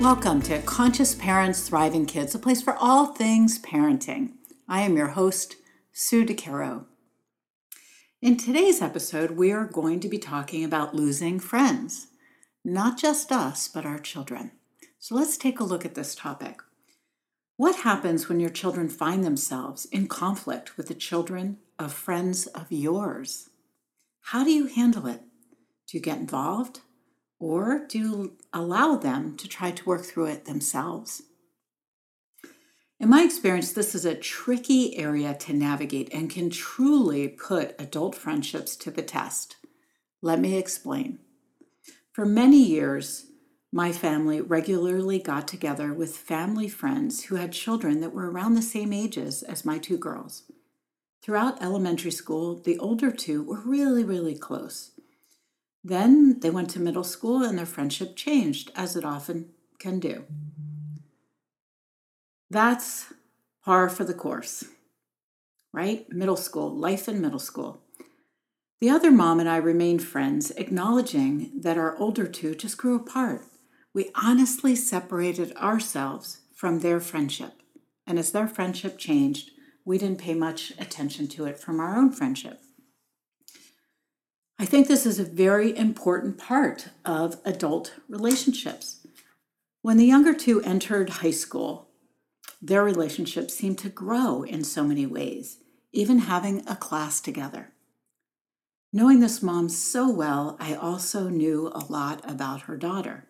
Welcome to Conscious Parents, Thriving Kids, a place for all things parenting. I am your host, Sue DeCaro. In today's episode, we are going to be talking about losing friends, not just us, but our children. So let's take a look at this topic. What happens when your children find themselves in conflict with the children of friends of yours? How do you handle it? Do you get involved? Or do allow them to try to work through it themselves. In my experience, this is a tricky area to navigate and can truly put adult friendships to the test. Let me explain. For many years, my family regularly got together with family friends who had children that were around the same ages as my two girls. Throughout elementary school, the older two were really, really close. Then they went to middle school and their friendship changed, as it often can do. That's par for the course, right? Middle school, life in middle school. The other mom and I remained friends, acknowledging that our older two just grew apart. We honestly separated ourselves from their friendship. And as their friendship changed, we didn't pay much attention to it from our own friendship. I think this is a very important part of adult relationships. When the younger two entered high school, their relationship seemed to grow in so many ways, even having a class together. Knowing this mom so well, I also knew a lot about her daughter.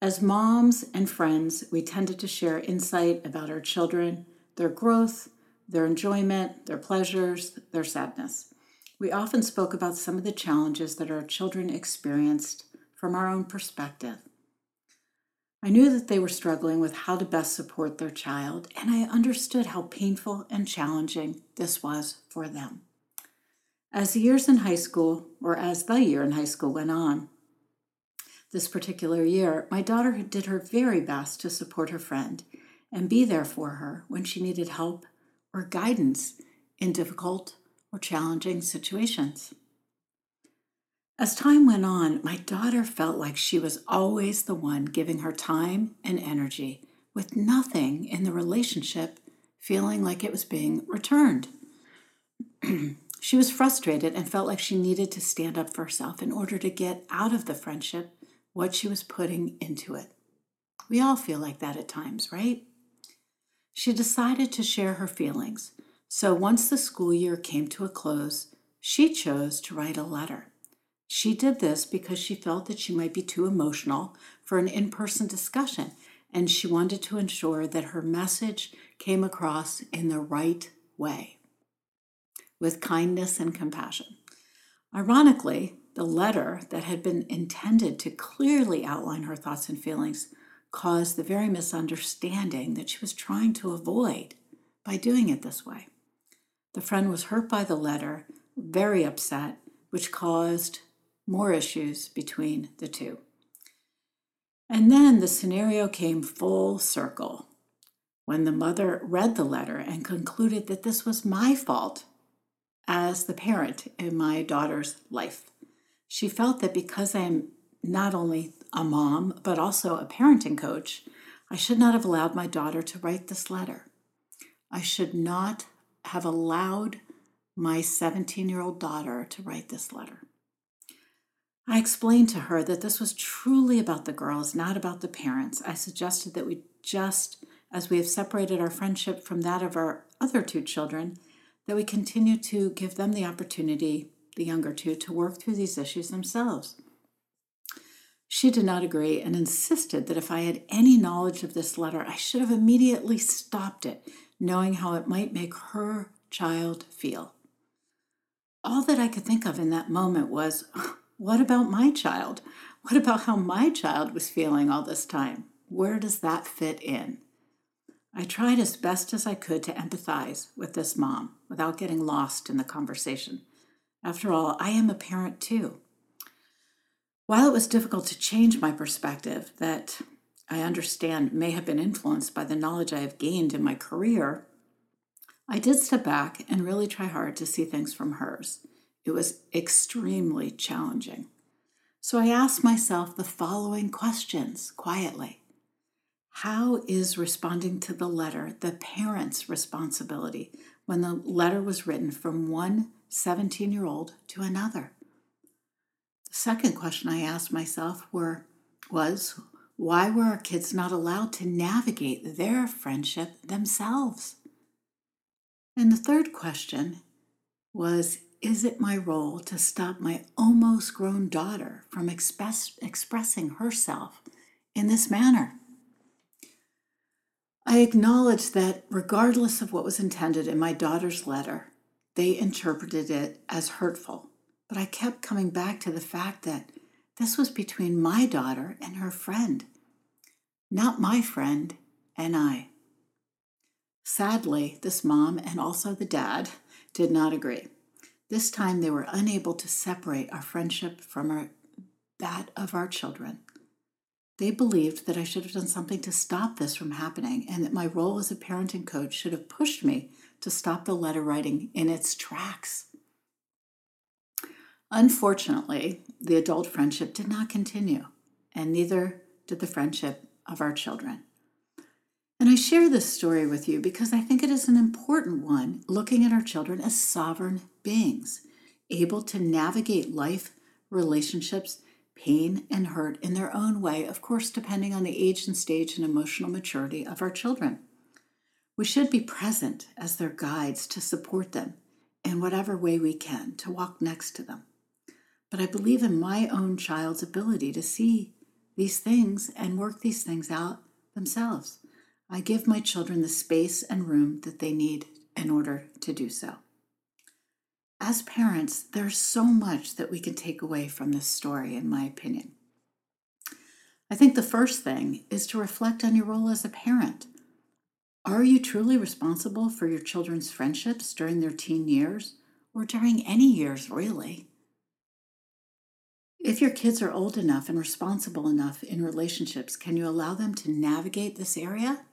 As moms and friends, we tended to share insight about our children, their growth, their enjoyment, their pleasures, their sadness. We often spoke about some of the challenges that our children experienced from our own perspective. I knew that they were struggling with how to best support their child, and I understood how painful and challenging this was for them. As the years in high school, or as the year in high school went on, this particular year, my daughter did her very best to support her friend and be there for her when she needed help or guidance in difficult or challenging situations. As time went on, my daughter felt like she was always the one giving her time and energy, with nothing in the relationship feeling like it was being returned. she was frustrated and felt like she needed to stand up for herself in order to get out of the friendship what she was putting into it. We all feel like that at times, right? She decided to share her feelings, so once the school year came to a close, she chose to write a letter. She did this because she felt that she might be too emotional for an in person discussion, and she wanted to ensure that her message came across in the right way with kindness and compassion. Ironically, the letter that had been intended to clearly outline her thoughts and feelings caused the very misunderstanding that she was trying to avoid by doing it this way. The friend was hurt by the letter, very upset, which caused more issues between the two. And then the scenario came full circle when the mother read the letter and concluded that this was my fault as the parent in my daughter's life. She felt that because I am not only a mom, but also a parenting coach, I should not have allowed my daughter to write this letter. I should not have allowed my 17 year old daughter to write this letter. I explained to her that this was truly about the girls, not about the parents. I suggested that we just, as we have separated our friendship from that of our other two children, that we continue to give them the opportunity, the younger two, to work through these issues themselves. She did not agree and insisted that if I had any knowledge of this letter, I should have immediately stopped it knowing how it might make her child feel. All that I could think of in that moment was what about my child? What about how my child was feeling all this time? Where does that fit in? I tried as best as I could to empathize with this mom without getting lost in the conversation. After all, I am a parent too. While it was difficult to change my perspective, that I understand may have been influenced by the knowledge I have gained in my career, I did step back and really try hard to see things from hers. It was extremely challenging. So I asked myself the following questions quietly How is responding to the letter the parent's responsibility when the letter was written from one 17 year old to another? The second question I asked myself were, was why were our kids not allowed to navigate their friendship themselves? And the third question was Is it my role to stop my almost grown daughter from express, expressing herself in this manner? I acknowledge that regardless of what was intended in my daughter's letter, they interpreted it as hurtful. But I kept coming back to the fact that this was between my daughter and her friend, not my friend and I. Sadly, this mom and also the dad did not agree. This time they were unable to separate our friendship from our, that of our children. They believed that I should have done something to stop this from happening and that my role as a parenting coach should have pushed me to stop the letter writing in its tracks. Unfortunately, the adult friendship did not continue, and neither did the friendship of our children. And I share this story with you because I think it is an important one, looking at our children as sovereign beings, able to navigate life, relationships, pain, and hurt in their own way, of course, depending on the age and stage and emotional maturity of our children. We should be present as their guides to support them in whatever way we can, to walk next to them. But I believe in my own child's ability to see these things and work these things out themselves. I give my children the space and room that they need in order to do so. As parents, there's so much that we can take away from this story, in my opinion. I think the first thing is to reflect on your role as a parent. Are you truly responsible for your children's friendships during their teen years, or during any years, really? If your kids are old enough and responsible enough in relationships, can you allow them to navigate this area?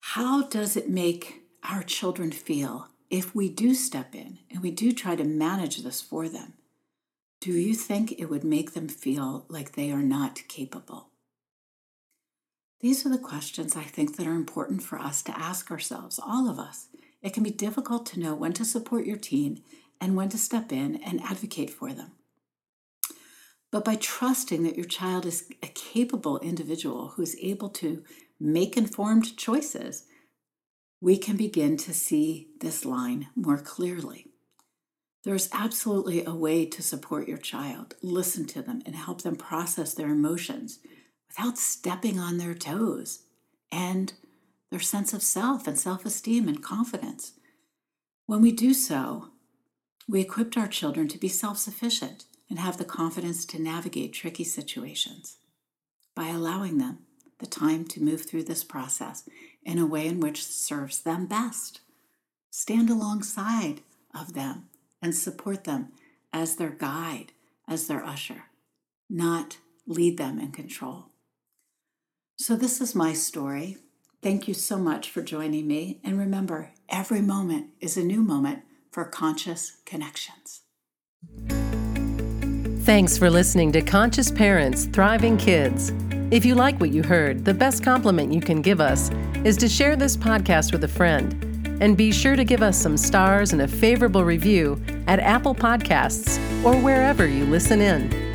How does it make our children feel if we do step in and we do try to manage this for them? Do you think it would make them feel like they are not capable? These are the questions I think that are important for us to ask ourselves, all of us. It can be difficult to know when to support your teen and when to step in and advocate for them. But by trusting that your child is a capable individual who is able to make informed choices, we can begin to see this line more clearly. There's absolutely a way to support your child, listen to them, and help them process their emotions without stepping on their toes and their sense of self and self esteem and confidence. When we do so, we equipped our children to be self sufficient and have the confidence to navigate tricky situations by allowing them the time to move through this process in a way in which serves them best. Stand alongside of them and support them as their guide, as their usher, not lead them in control. So, this is my story. Thank you so much for joining me. And remember, every moment is a new moment for conscious connections. Thanks for listening to Conscious Parents Thriving Kids. If you like what you heard, the best compliment you can give us is to share this podcast with a friend. And be sure to give us some stars and a favorable review at Apple Podcasts or wherever you listen in.